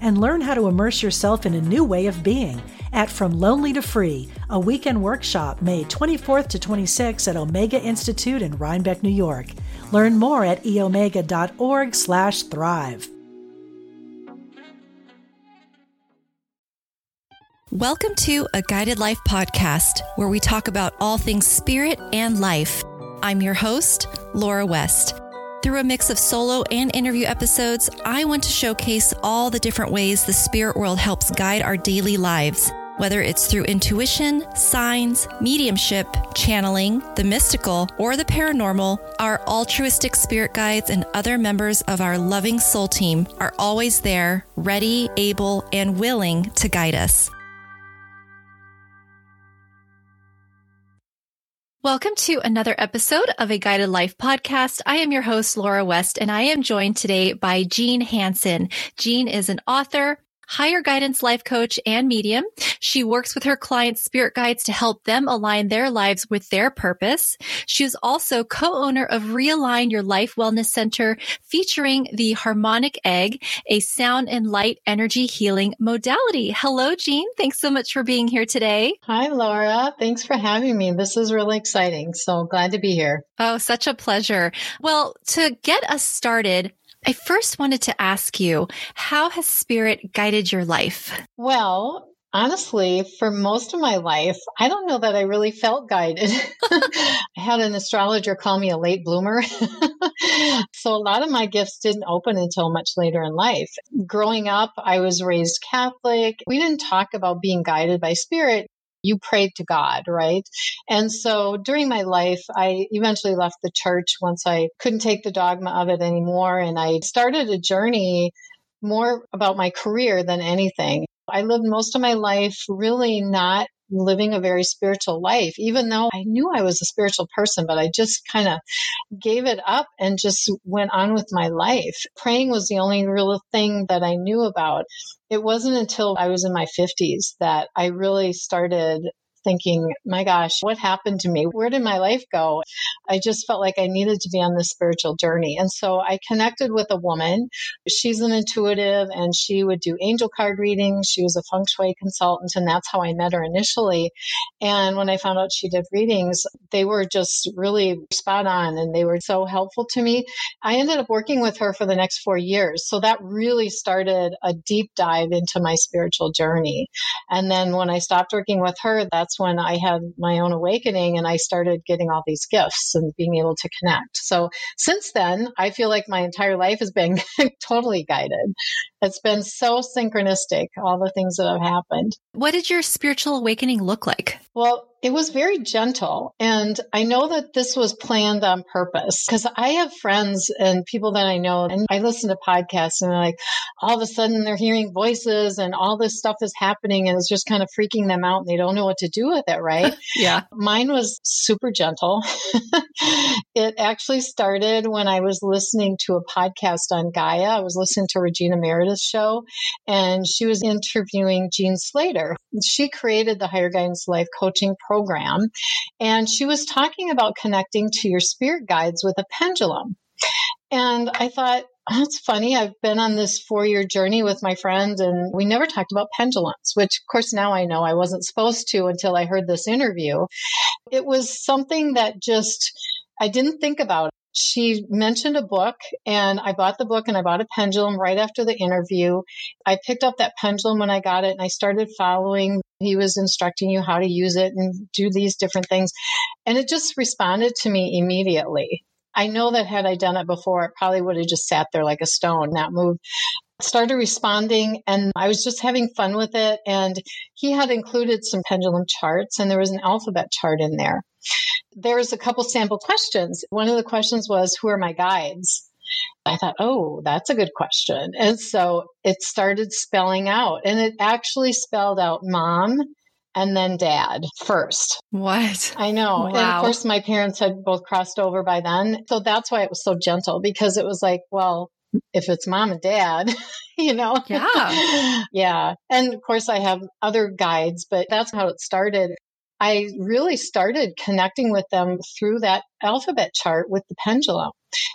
and learn how to immerse yourself in a new way of being at From Lonely to Free, a weekend workshop May 24th to 26th at Omega Institute in Rhinebeck, New York. Learn more at eomega.org slash thrive. Welcome to a Guided Life podcast where we talk about all things spirit and life. I'm your host, Laura West. Through a mix of solo and interview episodes, I want to showcase all the different ways the spirit world helps guide our daily lives, whether it's through intuition, signs, mediumship, channeling, the mystical, or the paranormal. Our altruistic spirit guides and other members of our loving soul team are always there, ready, able, and willing to guide us. Welcome to another episode of a Guided Life podcast. I am your host, Laura West, and I am joined today by Jean Hanson. Jean is an author, higher guidance life coach and medium. She works with her clients' spirit guides to help them align their lives with their purpose. She is also co-owner of Realign Your Life Wellness Center featuring the harmonic egg, a sound and light energy healing modality. Hello, Jean. Thanks so much for being here today. Hi, Laura. Thanks for having me. This is really exciting. So glad to be here. Oh, such a pleasure. Well, to get us started, I first wanted to ask you, how has spirit guided your life? Well, honestly, for most of my life, I don't know that I really felt guided. I had an astrologer call me a late bloomer. so a lot of my gifts didn't open until much later in life. Growing up, I was raised Catholic. We didn't talk about being guided by spirit you prayed to God, right? And so during my life, I eventually left the church once I couldn't take the dogma of it anymore. And I started a journey more about my career than anything. I lived most of my life really not living a very spiritual life, even though I knew I was a spiritual person, but I just kind of gave it up and just went on with my life. Praying was the only real thing that I knew about. It wasn't until I was in my 50s that I really started thinking, my gosh, what happened to me? Where did my life go? I just felt like I needed to be on this spiritual journey. And so I connected with a woman. She's an intuitive and she would do angel card readings. She was a feng shui consultant, and that's how I met her initially. And when I found out she did readings, they were just really spot on and they were so helpful to me. I ended up working with her for the next four years. So that really started a deep dive into my spiritual journey. And then when I stopped working with her, that's when I had my own awakening and I started getting all these gifts and being able to connect. So since then, I feel like my entire life has been totally guided. It's been so synchronistic, all the things that have happened. What did your spiritual awakening look like? Well, it was very gentle. And I know that this was planned on purpose because I have friends and people that I know, and I listen to podcasts and like all of a sudden they're hearing voices and all this stuff is happening and it's just kind of freaking them out and they don't know what to do with it, right? yeah. Mine was super gentle. it actually started when I was listening to a podcast on Gaia. I was listening to Regina Meredith's show and she was interviewing Jean Slatter. She created the Higher Guidance Life Coaching program. And she was talking about connecting to your spirit guides with a pendulum. And I thought, that's funny. I've been on this four year journey with my friend and we never talked about pendulums, which of course now I know I wasn't supposed to until I heard this interview. It was something that just, I didn't think about she mentioned a book and I bought the book and I bought a pendulum right after the interview. I picked up that pendulum when I got it and I started following. He was instructing you how to use it and do these different things. And it just responded to me immediately. I know that had I done it before, it probably would have just sat there like a stone, not moved started responding and I was just having fun with it. And he had included some pendulum charts and there was an alphabet chart in there. There's a couple sample questions. One of the questions was, Who are my guides? I thought, oh, that's a good question. And so it started spelling out, and it actually spelled out mom and then dad first. What? I know. Wow. And of course, my parents had both crossed over by then. So that's why it was so gentle because it was like, well, if it's mom and dad, you know? Yeah. yeah. And of course, I have other guides, but that's how it started. I really started connecting with them through that alphabet chart with the pendulum.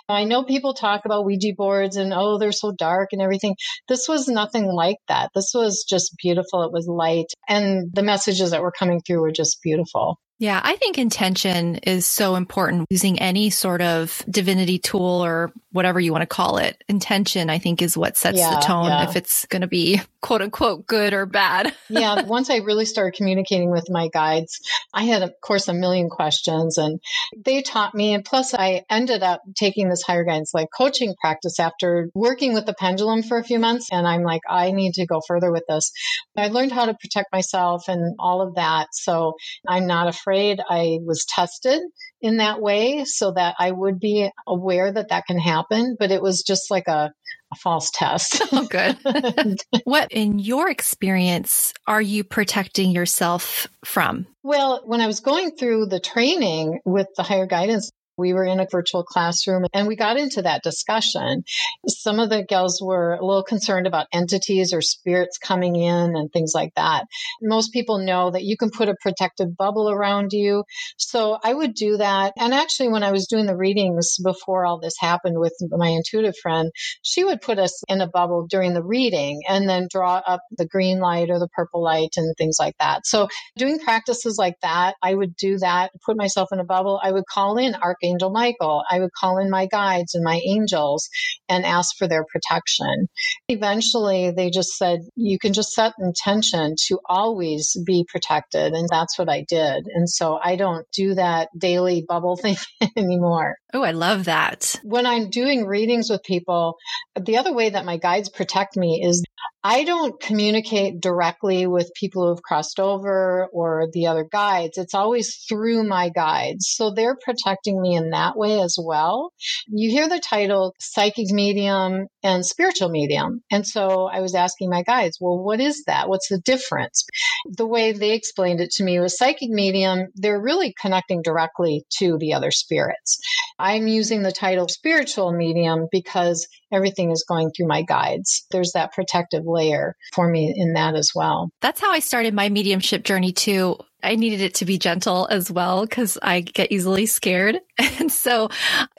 I know people talk about Ouija boards and, oh, they're so dark and everything. This was nothing like that. This was just beautiful. It was light. And the messages that were coming through were just beautiful. Yeah, I think intention is so important using any sort of divinity tool or whatever you want to call it. Intention, I think, is what sets yeah, the tone yeah. if it's going to be quote unquote good or bad. yeah. Once I really started communicating with my guides, I had, of course, a million questions and they taught me. And plus, I ended up taking this higher guidance like coaching practice after working with the pendulum for a few months. And I'm like, I need to go further with this. I learned how to protect myself and all of that. So I'm not afraid afraid I was tested in that way so that I would be aware that that can happen. But it was just like a, a false test. oh, good. what, in your experience, are you protecting yourself from? Well, when I was going through the training with the higher guidance, we were in a virtual classroom and we got into that discussion. Some of the gals were a little concerned about entities or spirits coming in and things like that. Most people know that you can put a protective bubble around you. So I would do that. And actually, when I was doing the readings before all this happened with my intuitive friend, she would put us in a bubble during the reading and then draw up the green light or the purple light and things like that. So doing practices like that, I would do that, put myself in a bubble. I would call in archangels Archangel Michael. I would call in my guides and my angels and ask for their protection. Eventually, they just said, you can just set intention to always be protected. And that's what I did. And so I don't do that daily bubble thing anymore. Oh, I love that. When I'm doing readings with people, the other way that my guides protect me is I don't communicate directly with people who have crossed over or the other guides. It's always through my guides. So they're protecting me in that way as well. You hear the title psychic medium and spiritual medium. And so I was asking my guides, well, what is that? What's the difference? The way they explained it to me was psychic medium, they're really connecting directly to the other spirits. I'm using the title spiritual medium because everything is going through my guides. There's that protective layer for me in that as well. That's how I started my mediumship journey too. I needed it to be gentle as well because I get easily scared. And so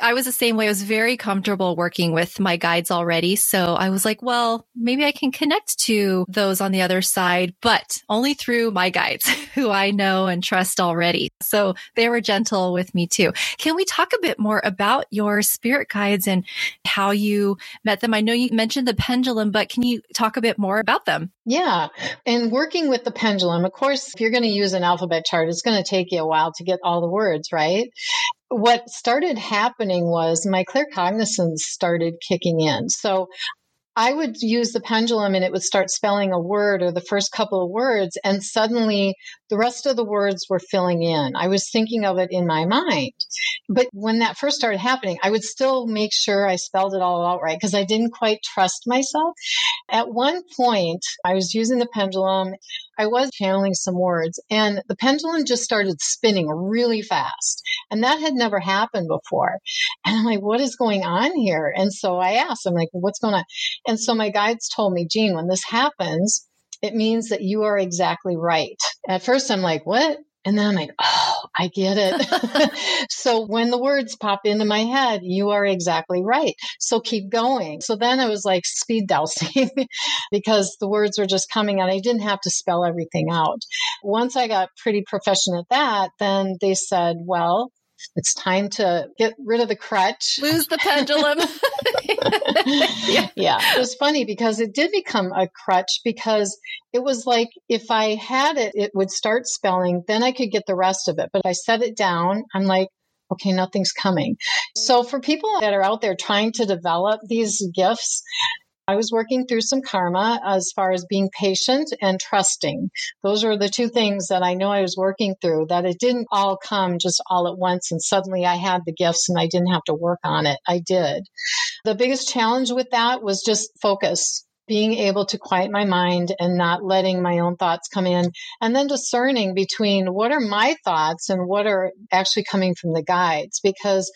I was the same way. I was very comfortable working with my guides already. So I was like, well, maybe I can connect to those on the other side, but only through my guides who I know and trust already. So they were gentle with me too. Can we talk a bit more about your spirit guides and how you met them? I know you mentioned the pendulum, but can you talk a bit more about them? Yeah. And working with the pendulum, of course, if you're going to use an alphabet chart, it's going to take you a while to get all the words, right? What started happening was my claircognizance started kicking in. So I would use the pendulum and it would start spelling a word or the first couple of words, and suddenly the rest of the words were filling in. I was thinking of it in my mind. But when that first started happening, I would still make sure I spelled it all out right because I didn't quite trust myself. At one point, I was using the pendulum. I was channeling some words and the pendulum just started spinning really fast. And that had never happened before. And I'm like, what is going on here? And so I asked, I'm like, what's going on? And so my guides told me, Jean, when this happens, it means that you are exactly right. At first, I'm like, what? And then I'm like, oh, I get it. so when the words pop into my head, you are exactly right. So keep going. So then I was like speed dowsing because the words were just coming out. I didn't have to spell everything out. Once I got pretty proficient at that, then they said, well, it's time to get rid of the crutch. Lose the pendulum. yeah. yeah. It was funny because it did become a crutch because it was like if I had it, it would start spelling, then I could get the rest of it. But I set it down. I'm like, okay, nothing's coming. So for people that are out there trying to develop these gifts, I was working through some karma as far as being patient and trusting. Those were the two things that I know I was working through, that it didn't all come just all at once and suddenly I had the gifts and I didn't have to work on it. I did. The biggest challenge with that was just focus being able to quiet my mind and not letting my own thoughts come in, and then discerning between what are my thoughts and what are actually coming from the guides. Because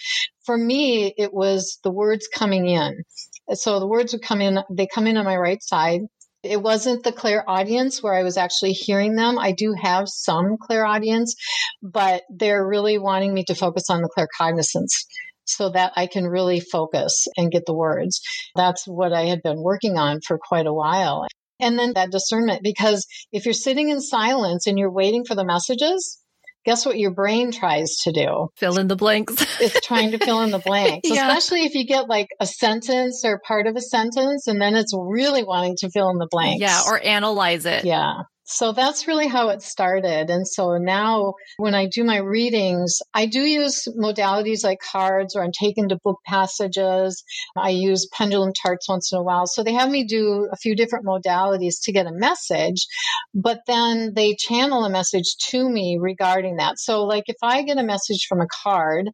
for me, it was the words coming in. So the words would come in, they come in on my right side. It wasn't the clairaudience where I was actually hearing them. I do have some clairaudience, but they're really wanting me to focus on the clear cognizance so that I can really focus and get the words. That's what I had been working on for quite a while. And then that discernment, because if you're sitting in silence and you're waiting for the messages, guess what your brain tries to do? Fill in the blanks. it's trying to fill in the blanks, yeah. especially if you get like a sentence or part of a sentence and then it's really wanting to fill in the blanks. Yeah, or analyze it. Yeah. So that's really how it started. And so now when I do my readings, I do use modalities like cards or I'm taken to book passages. I use pendulum charts once in a while. So they have me do a few different modalities to get a message, but then they channel a message to me regarding that. So like if I get a message from a card,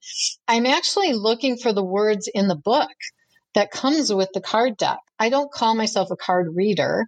I'm actually looking for the words in the book that comes with the card deck. I don't call myself a card reader.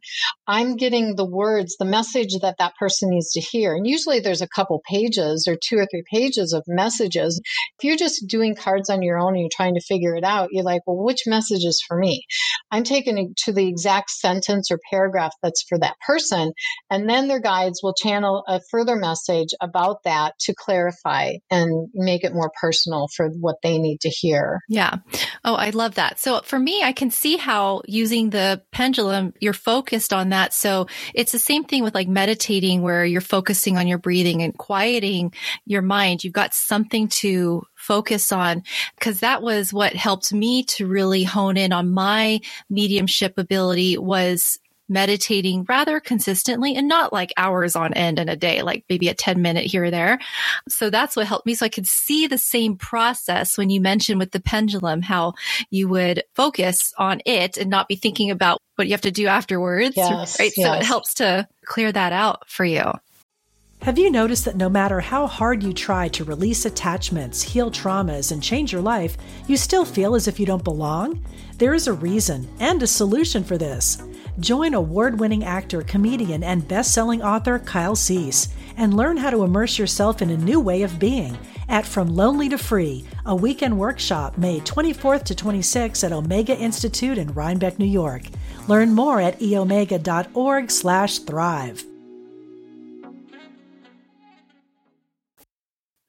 I'm getting the words, the message that that person needs to hear. And usually there's a couple pages or two or three pages of messages. If you're just doing cards on your own and you're trying to figure it out, you're like, well, which message is for me? I'm taking to the exact sentence or paragraph that's for that person. And then their guides will channel a further message about that to clarify and make it more personal for what they need to hear. Yeah. Oh, I love that. So for me, I can see how you using the pendulum, you're focused on that. So it's the same thing with like meditating where you're focusing on your breathing and quieting your mind. You've got something to focus on because that was what helped me to really hone in on my mediumship ability was meditating rather consistently and not like hours on end in a day, like maybe a 10 minute here or there. So that's what helped me. So I could see the same process when you mentioned with the pendulum, how you would focus on it and not be thinking about what you have to do afterwards. Yes, right. Yes. So it helps to clear that out for you. Have you noticed that no matter how hard you try to release attachments, heal traumas, and change your life, you still feel as if you don't belong? There is a reason and a solution for this. Join award winning actor, comedian, and best selling author Kyle Cease and learn how to immerse yourself in a new way of being at From Lonely to Free, a weekend workshop May 24th to 26th at Omega Institute in Rhinebeck, New York. Learn more at eomega.org/thrive.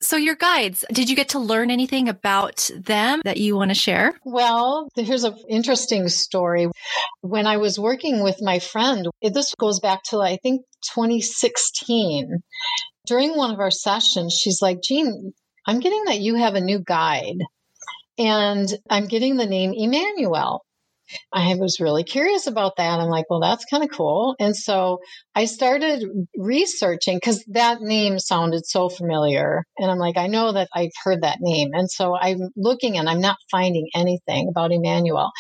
So your guides, did you get to learn anything about them that you want to share? Well, here's an interesting story. When I was working with my friend, this goes back to I think 2016. During one of our sessions, she's like, "Jean, I'm getting that you have a new guide." And I'm getting the name Emmanuel. I was really curious about that. I'm like, well, that's kind of cool. And so I started researching because that name sounded so familiar. And I'm like, I know that I've heard that name. And so I'm looking and I'm not finding anything about Emmanuel.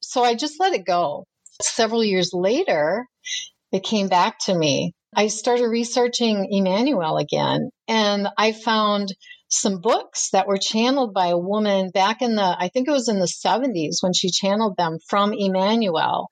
So I just let it go. Several years later, it came back to me. I started researching Emmanuel again and I found some books that were channeled by a woman back in the, I think it was in the 70s when she channeled them from Emmanuel.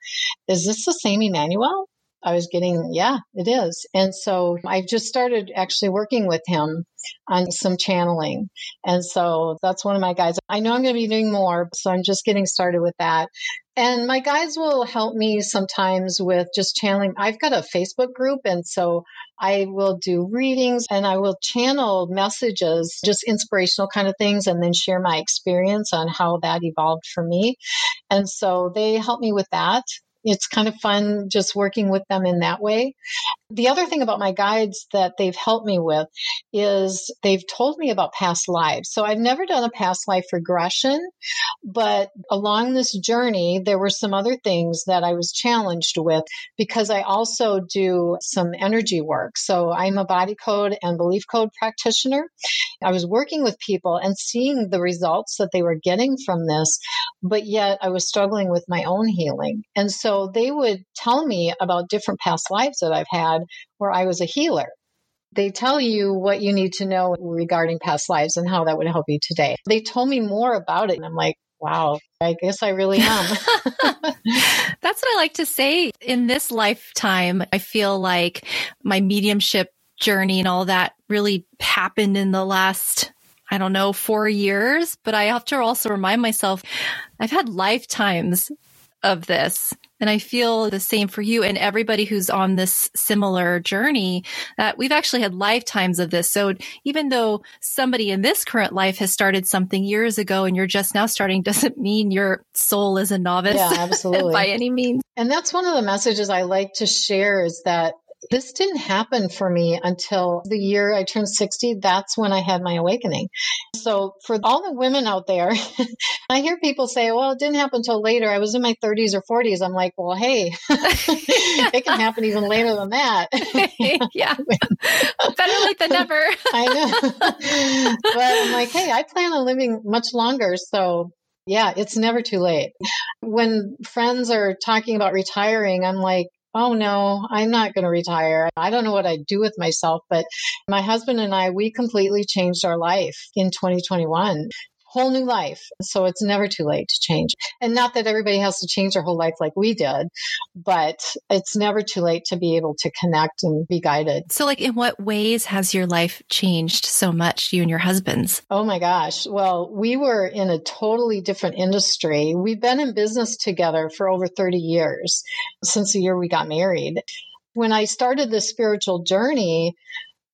Is this the same Emmanuel? I was getting, yeah, it is. And so I've just started actually working with him on some channeling. And so that's one of my guides. I know I'm going to be doing more, so I'm just getting started with that. And my guides will help me sometimes with just channeling. I've got a Facebook group, and so I will do readings and I will channel messages, just inspirational kind of things, and then share my experience on how that evolved for me. And so they help me with that it's kind of fun just working with them in that way. The other thing about my guides that they've helped me with is they've told me about past lives. So I've never done a past life regression, but along this journey, there were some other things that I was challenged with because I also do some energy work. So I'm a body code and belief code practitioner. I was working with people and seeing the results that they were getting from this, but yet I was struggling with my own healing. And so they would tell me about different past lives that I've had where I was a healer. They tell you what you need to know regarding past lives and how that would help you today. They told me more about it, and I'm like, wow, I guess I really am. That's what I like to say. In this lifetime, I feel like my mediumship journey and all that really happened in the last I don't know, four years, but I have to also remind myself I've had lifetimes of this. And I feel the same for you and everybody who's on this similar journey that we've actually had lifetimes of this. So even though somebody in this current life has started something years ago and you're just now starting doesn't mean your soul is a novice. Yeah, absolutely. by any means. And that's one of the messages I like to share is that this didn't happen for me until the year I turned 60. That's when I had my awakening. So, for all the women out there, I hear people say, well, it didn't happen until later. I was in my 30s or 40s. I'm like, well, hey, it can happen even later than that. yeah. Better late than never. I know. but I'm like, hey, I plan on living much longer. So, yeah, it's never too late. When friends are talking about retiring, I'm like, oh no, I'm not going to retire. I don't know what I'd do with myself. But my husband and I, we completely changed our life in 2021 whole new life. So it's never too late to change. And not that everybody has to change their whole life like we did, but it's never too late to be able to connect and be guided. So, like, in what ways has your life changed so much, you and your husband's? Oh my gosh. Well, we were in a totally different industry. We've been in business together for over 30 years since the year we got married when I started this spiritual journey,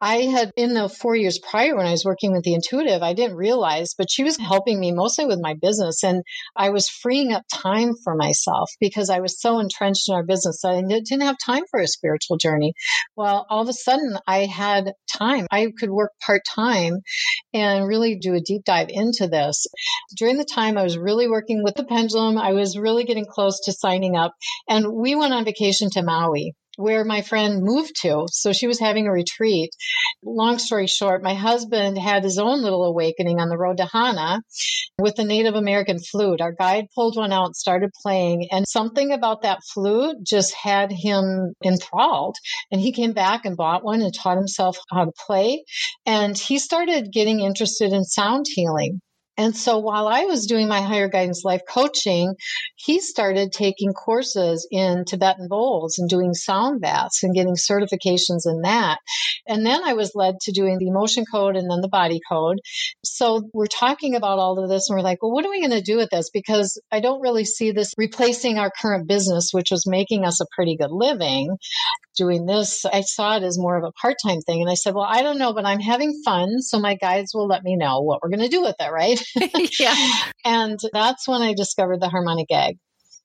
I had in the four years prior when I was working with the intuitive, I didn't realize, but she was helping me mostly with my business. And I was freeing up time for myself because I was so entrenched in our business. That I didn't have time for a spiritual journey. Well, all of a sudden I had time. I could work part time and really do a deep dive into this. During the time I was really working with the pendulum, I was really getting close to signing up. And we went on vacation to Maui where my friend moved to. So she was having a retreat. Long story short, my husband had his own little awakening on the road to Hana with the Native American flute. Our guide pulled one out and started playing, and something about that flute just had him enthralled. And he came back and bought one and taught himself how to play. And he started getting interested in sound healing. And so while I was doing my higher guidance life coaching, he started taking courses in Tibetan bowls and doing sound baths and getting certifications in that. And then I was led to doing the emotion code and then the body code. So we're talking about all of this and we're like, well, what are we going to do with this? Because I don't really see this replacing our current business, which was making us a pretty good living doing this. I saw it as more of a part time thing. And I said, well, I don't know, but I'm having fun. So my guides will let me know what we're going to do with it, right? yeah. and that's when I discovered the harmonic egg.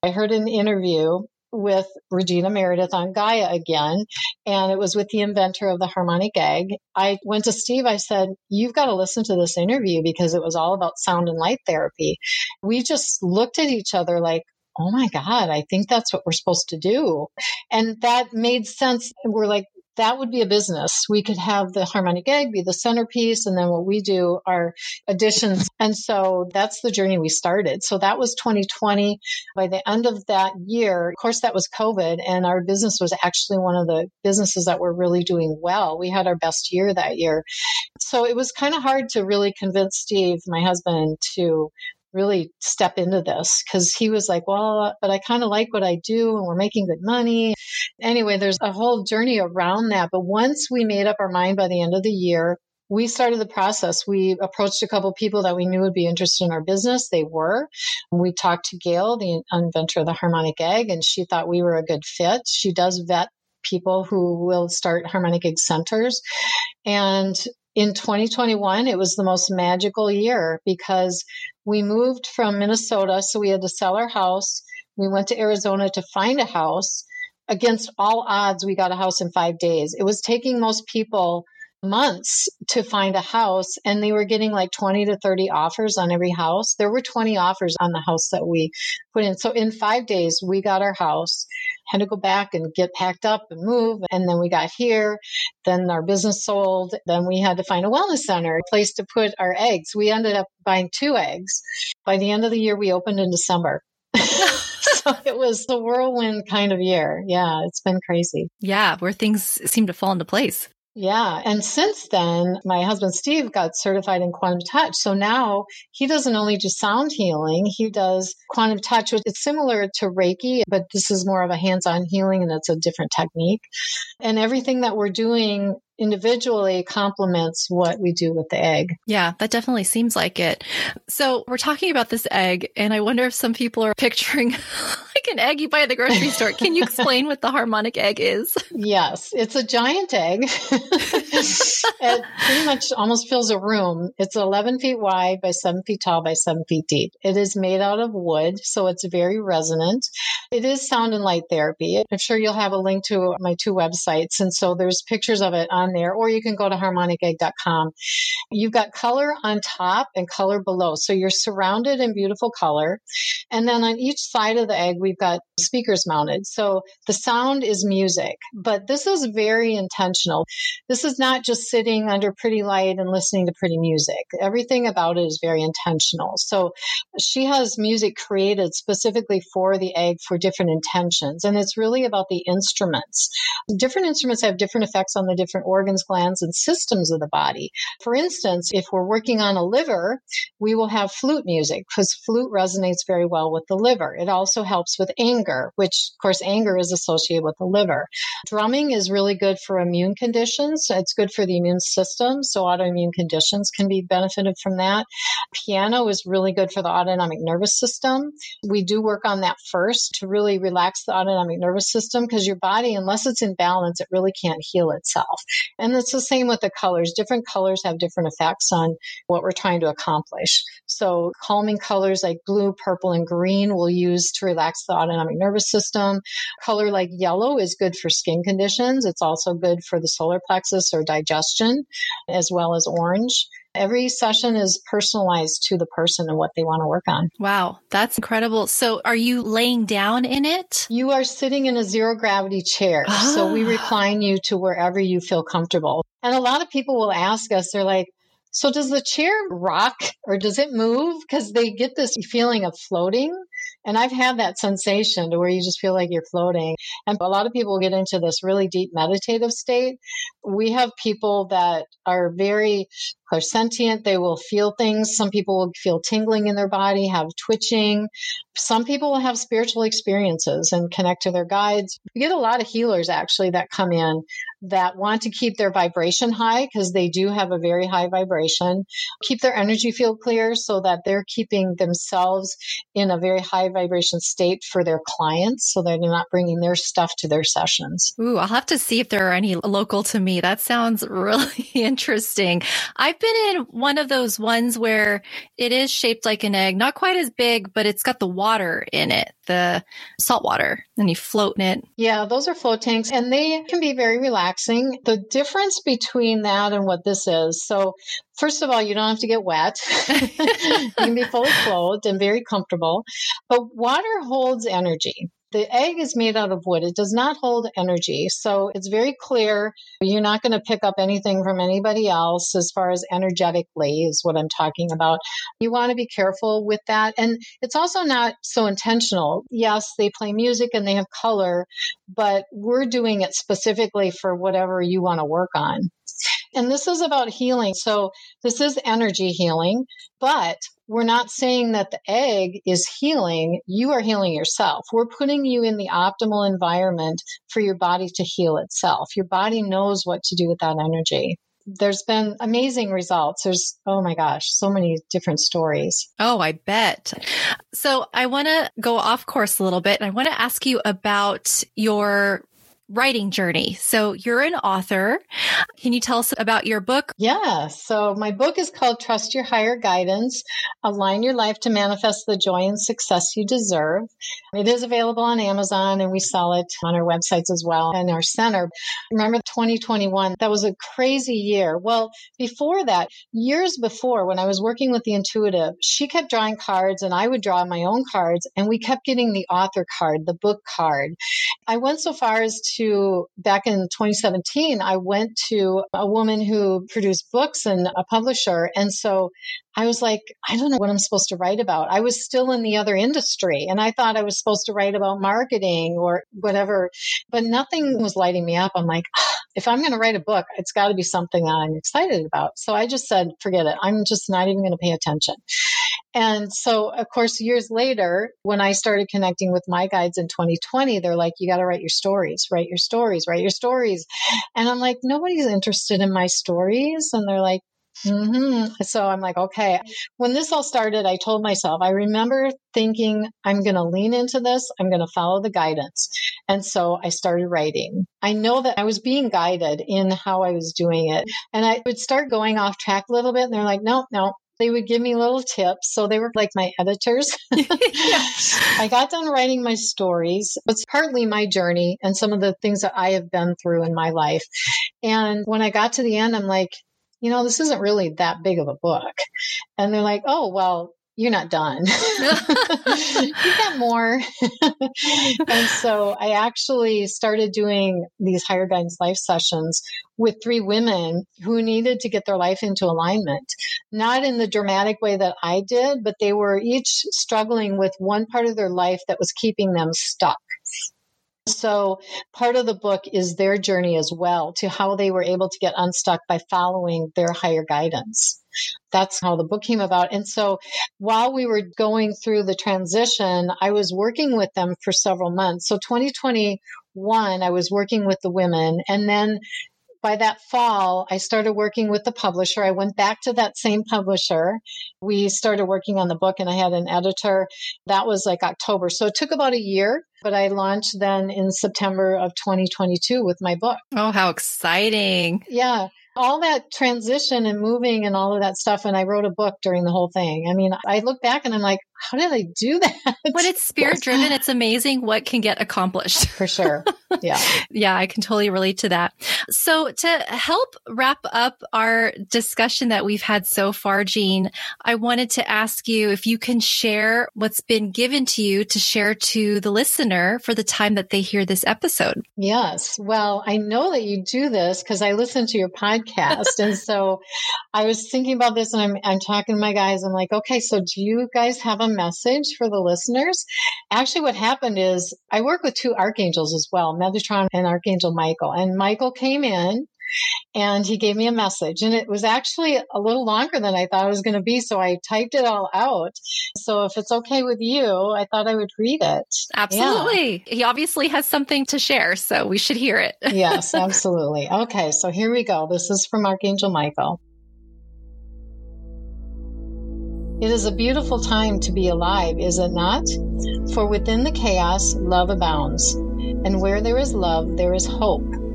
I heard an interview with Regina Meredith on Gaia again, and it was with the inventor of the harmonic egg. I went to Steve, I said, You've got to listen to this interview because it was all about sound and light therapy. We just looked at each other like, oh my God, I think that's what we're supposed to do. And that made sense. We're like, that would be a business. We could have the harmonic egg be the centerpiece, and then what we do are additions. And so that's the journey we started. So that was 2020. By the end of that year, of course, that was COVID, and our business was actually one of the businesses that were really doing well. We had our best year that year. So it was kind of hard to really convince Steve, my husband, to really step into this because he was like, well, but I kind of like what I do and we're making good money. Anyway, there's a whole journey around that. But once we made up our mind by the end of the year, we started the process. We approached a couple people that we knew would be interested in our business. They were. We talked to Gail, the inventor of the harmonic egg, and she thought we were a good fit. She does vet people who will start harmonic egg centers. And in 2021, it was the most magical year because we moved from Minnesota. So we had to sell our house. We went to Arizona to find a house. Against all odds, we got a house in five days. It was taking most people months to find a house and they were getting like 20 to 30 offers on every house. There were 20 offers on the house that we put in. So in five days, we got our house had to go back and get packed up and move. And then we got here. Then our business sold. Then we had to find a wellness center, a place to put our eggs. We ended up buying two eggs. By the end of the year, we opened in December. so it was a whirlwind kind of year. Yeah, it's been crazy. Yeah, where things seem to fall into place. Yeah. And since then, my husband Steve got certified in quantum touch. So now he doesn't only do sound healing, he does quantum touch, which is similar to Reiki, but this is more of a hands on healing and it's a different technique. And everything that we're doing individually complements what we do with the egg. Yeah, that definitely seems like it. So we're talking about this egg, and I wonder if some people are picturing like an egg you buy at the grocery store. Can you explain what the harmonic egg is? Yes, it's a giant egg. it pretty much almost fills a room. It's 11 feet wide by 7 feet tall by 7 feet deep. It is made out of wood, so it's very resonant. It is sound and light therapy. I'm sure you'll have a link to my two websites. And so there's pictures of it on there, or you can go to harmonicegg.com. You've got color on top and color below. So you're surrounded in beautiful color. And then on each side of the egg, we've got speakers mounted. So the sound is music, but this is very intentional. This is not just sitting under pretty light and listening to pretty music. Everything about it is very intentional. So she has music created specifically for the egg for different intentions. And it's really about the instruments. Different instruments have different effects on the different organs, glands, and systems of the body. For instance, if we're working on a liver, we will have flute music because flute resonates very well with the liver. It also helps with anger, which of course anger is associated with the liver. Drumming is really good for immune conditions. It's good for the immune system. So autoimmune conditions can be benefited from that. Piano is really good for the autonomic nervous system. We do work on that first to really relax the autonomic nervous system because your body, unless it's in balance, it really can't heal itself. And it's the same with the colors. Different colors have different effects on what we're trying to accomplish. So calming colors like blue, purple, and green we'll use to relax the autonomic nervous system. Color like yellow is good for skin conditions. It's also good for the solar plexus or digestion, as well as orange. Every session is personalized to the person and what they want to work on. Wow, that's incredible. So, are you laying down in it? You are sitting in a zero gravity chair. Oh. So, we ah. recline you to wherever you feel comfortable. And a lot of people will ask us, they're like, so does the chair rock or does it move? Because they get this feeling of floating. And I've had that sensation to where you just feel like you're floating. And a lot of people get into this really deep meditative state. We have people that are very clairsentient. They will feel things. Some people will feel tingling in their body, have twitching. Some people will have spiritual experiences and connect to their guides. We get a lot of healers actually that come in that want to keep their vibration high because they do have a very high vibration, keep their energy field clear so that they're keeping themselves in a very high vibration state for their clients so they're not bringing their stuff to their sessions. Ooh, I'll have to see if there are any local to me. That sounds really interesting. I've been in one of those ones where it is shaped like an egg, not quite as big, but it's got the water in it, the salt water, and you float in it. Yeah, those are float tanks and they can be very relaxing. The difference between that and what this is, so First of all, you don't have to get wet. you can be fully clothed and very comfortable. But water holds energy. The egg is made out of wood. It does not hold energy. So it's very clear. You're not going to pick up anything from anybody else as far as energetically is what I'm talking about. You want to be careful with that. And it's also not so intentional. Yes, they play music and they have color, but we're doing it specifically for whatever you want to work on. And this is about healing. So this is energy healing, but we're not saying that the egg is healing. You are healing yourself. We're putting you in the optimal environment for your body to heal itself. Your body knows what to do with that energy there's been amazing results. There's, oh my gosh, so many different stories. Oh, I bet. So I want to go off course a little bit and I want to ask you about your writing journey. So you're an author. Can you tell us about your book? Yeah. So my book is called Trust Your Higher Guidance Align Your Life to Manifest the Joy and Success You Deserve. It is available on Amazon and we sell it on our websites as well and our center. Remember 2021? That was a crazy year. Well, before that, years before, when I was working with the intuitive, she kept drawing cards and I would draw my own cards and we kept getting the author card, the book card. I went so far as to back in 2017, I went to a woman who produced books and a publisher. And so I was like, I don't know what I'm supposed to write about. I was still in the other industry and I thought I was supposed to write about marketing or whatever, but nothing was lighting me up. I'm like, ah, if I'm going to write a book, it's got to be something I'm excited about. So I just said, forget it. I'm just not even going to pay attention. And so, of course, years later, when I started connecting with my guides in 2020, they're like, you got to write your stories, write your stories, write your stories. And I'm like, nobody's interested in my stories. And they're like, Mm-hmm. So I'm like, okay. When this all started, I told myself, I remember thinking, I'm going to lean into this. I'm going to follow the guidance. And so I started writing. I know that I was being guided in how I was doing it. And I would start going off track a little bit. And they're like, no, no, they would give me little tips. So they were like my editors. I got done writing my stories. It's partly my journey and some of the things that I have been through in my life. And when I got to the end, I'm like, you know, this isn't really that big of a book. And they're like, oh, well, you're not done. you got more. and so I actually started doing these higher guidance life sessions with three women who needed to get their life into alignment. Not in the dramatic way that I did, but they were each struggling with one part of their life that was keeping them stuck. So part of the book is their journey as well to how they were able to get unstuck by following their higher guidance. That's how the book came about. And so while we were going through the transition, I was working with them for several months. So 2021, I was working with the women and then by that fall, I started working with the publisher. I went back to that same publisher. We started working on the book and I had an editor. That was like October. So it took about a year, but I launched then in September of 2022 with my book. Oh, how exciting. Yeah all that transition and moving and all of that stuff. And I wrote a book during the whole thing. I mean, I look back and I'm like, how did I do that? When it's spirit driven, it's amazing what can get accomplished. For sure. Yeah. yeah, I can totally relate to that. So to help wrap up our discussion that we've had so far, Jean, I wanted to ask you if you can share what's been given to you to share to the listener for the time that they hear this episode. Yes. Well, I know that you do this because I listen to your podcast. And so I was thinking about this and I'm, I'm talking to my guys. I'm like, okay, so do you guys have a message for the listeners. Actually, what happened is I work with two archangels as well, Metatron and Archangel Michael. And Michael came in and he gave me a message and it was actually a little longer than I thought it was going to be. So I typed it all out. So if it's okay with you, I thought I would read it. Absolutely. Yeah. He obviously has something to share, so we should hear it. yes, absolutely. Okay. So here we go. This is from Archangel Michael. It is a beautiful time to be alive, is it not? For within the chaos, love abounds. And where there is love, there is hope.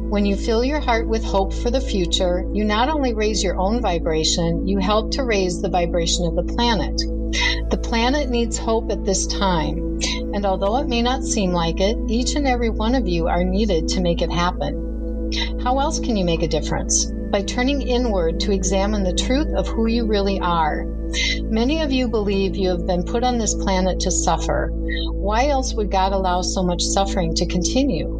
When you fill your heart with hope for the future, you not only raise your own vibration, you help to raise the vibration of the planet. The planet needs hope at this time, and although it may not seem like it, each and every one of you are needed to make it happen. How else can you make a difference? By turning inward to examine the truth of who you really are Many of you believe you have been put on this planet to suffer. Why else would God allow so much suffering to continue?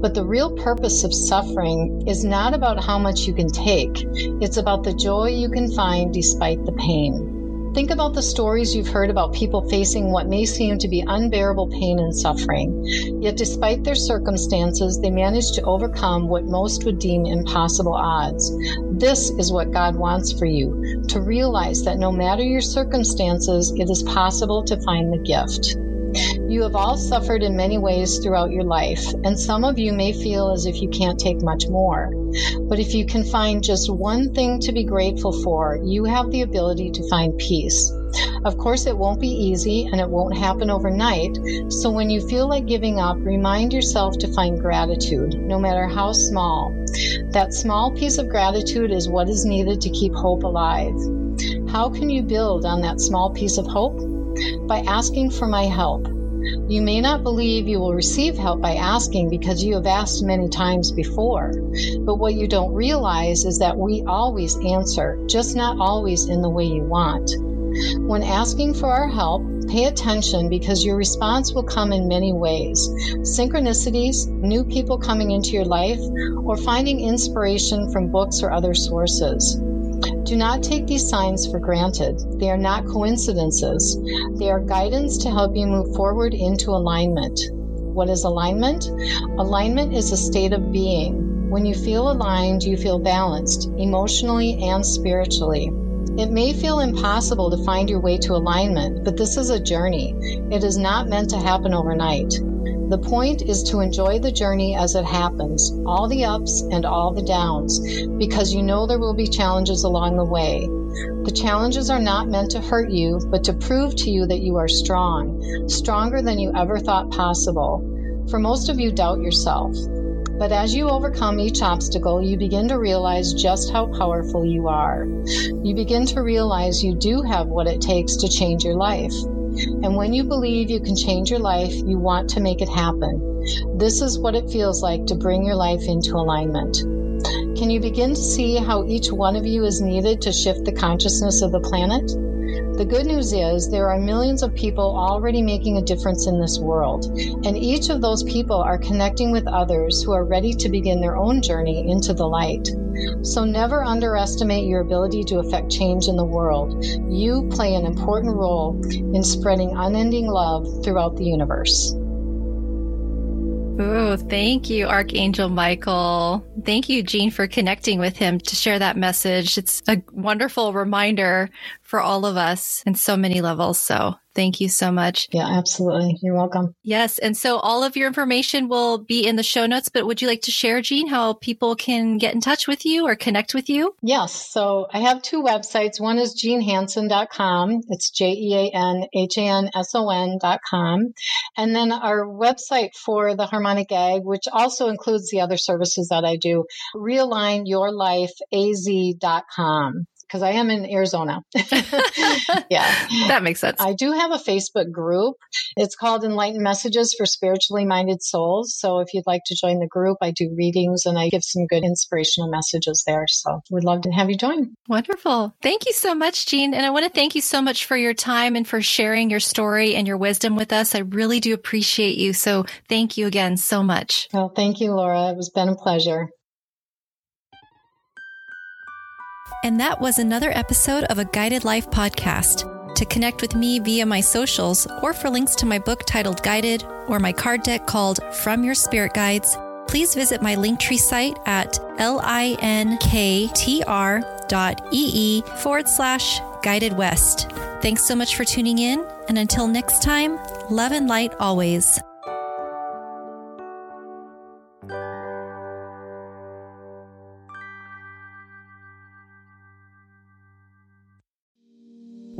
But the real purpose of suffering is not about how much you can take, it's about the joy you can find despite the pain. Think about the stories you've heard about people facing what may seem to be unbearable pain and suffering. Yet, despite their circumstances, they manage to overcome what most would deem impossible odds. This is what God wants for you to realize that no matter your circumstances, it is possible to find the gift. You have all suffered in many ways throughout your life, and some of you may feel as if you can't take much more. But if you can find just one thing to be grateful for, you have the ability to find peace. Of course, it won't be easy and it won't happen overnight. So when you feel like giving up, remind yourself to find gratitude, no matter how small. That small piece of gratitude is what is needed to keep hope alive. How can you build on that small piece of hope? By asking for my help. You may not believe you will receive help by asking because you have asked many times before. But what you don't realize is that we always answer, just not always in the way you want. When asking for our help, pay attention because your response will come in many ways synchronicities, new people coming into your life, or finding inspiration from books or other sources. Do not take these signs for granted. They are not coincidences. They are guidance to help you move forward into alignment. What is alignment? Alignment is a state of being. When you feel aligned, you feel balanced, emotionally and spiritually. It may feel impossible to find your way to alignment, but this is a journey. It is not meant to happen overnight. The point is to enjoy the journey as it happens, all the ups and all the downs, because you know there will be challenges along the way. The challenges are not meant to hurt you, but to prove to you that you are strong, stronger than you ever thought possible. For most of you, doubt yourself. But as you overcome each obstacle, you begin to realize just how powerful you are. You begin to realize you do have what it takes to change your life. And when you believe you can change your life, you want to make it happen. This is what it feels like to bring your life into alignment. Can you begin to see how each one of you is needed to shift the consciousness of the planet? The good news is there are millions of people already making a difference in this world, and each of those people are connecting with others who are ready to begin their own journey into the light. So never underestimate your ability to affect change in the world. You play an important role in spreading unending love throughout the universe. Oh, thank you, Archangel Michael. Thank you, Jean, for connecting with him to share that message. It's a wonderful reminder for all of us in so many levels. So Thank you so much. Yeah, absolutely. You're welcome. Yes. And so all of your information will be in the show notes, but would you like to share, Jean, how people can get in touch with you or connect with you? Yes. So I have two websites. One is jeanhanson.com. It's J E A N H A N S O N.com. And then our website for the harmonic egg, which also includes the other services that I do, realignyourlifeaz.com because I am in Arizona. yeah. That makes sense. I do have a Facebook group. It's called Enlightened Messages for Spiritually Minded Souls. So if you'd like to join the group, I do readings and I give some good inspirational messages there. So we'd love to have you join. Wonderful. Thank you so much, Jean. And I want to thank you so much for your time and for sharing your story and your wisdom with us. I really do appreciate you. So thank you again so much. Well, thank you, Laura. It has been a pleasure. And that was another episode of a Guided Life podcast. To connect with me via my socials or for links to my book titled Guided or my card deck called From Your Spirit Guides, please visit my Linktree site at linktr.ee forward slash guided west. Thanks so much for tuning in, and until next time, love and light always.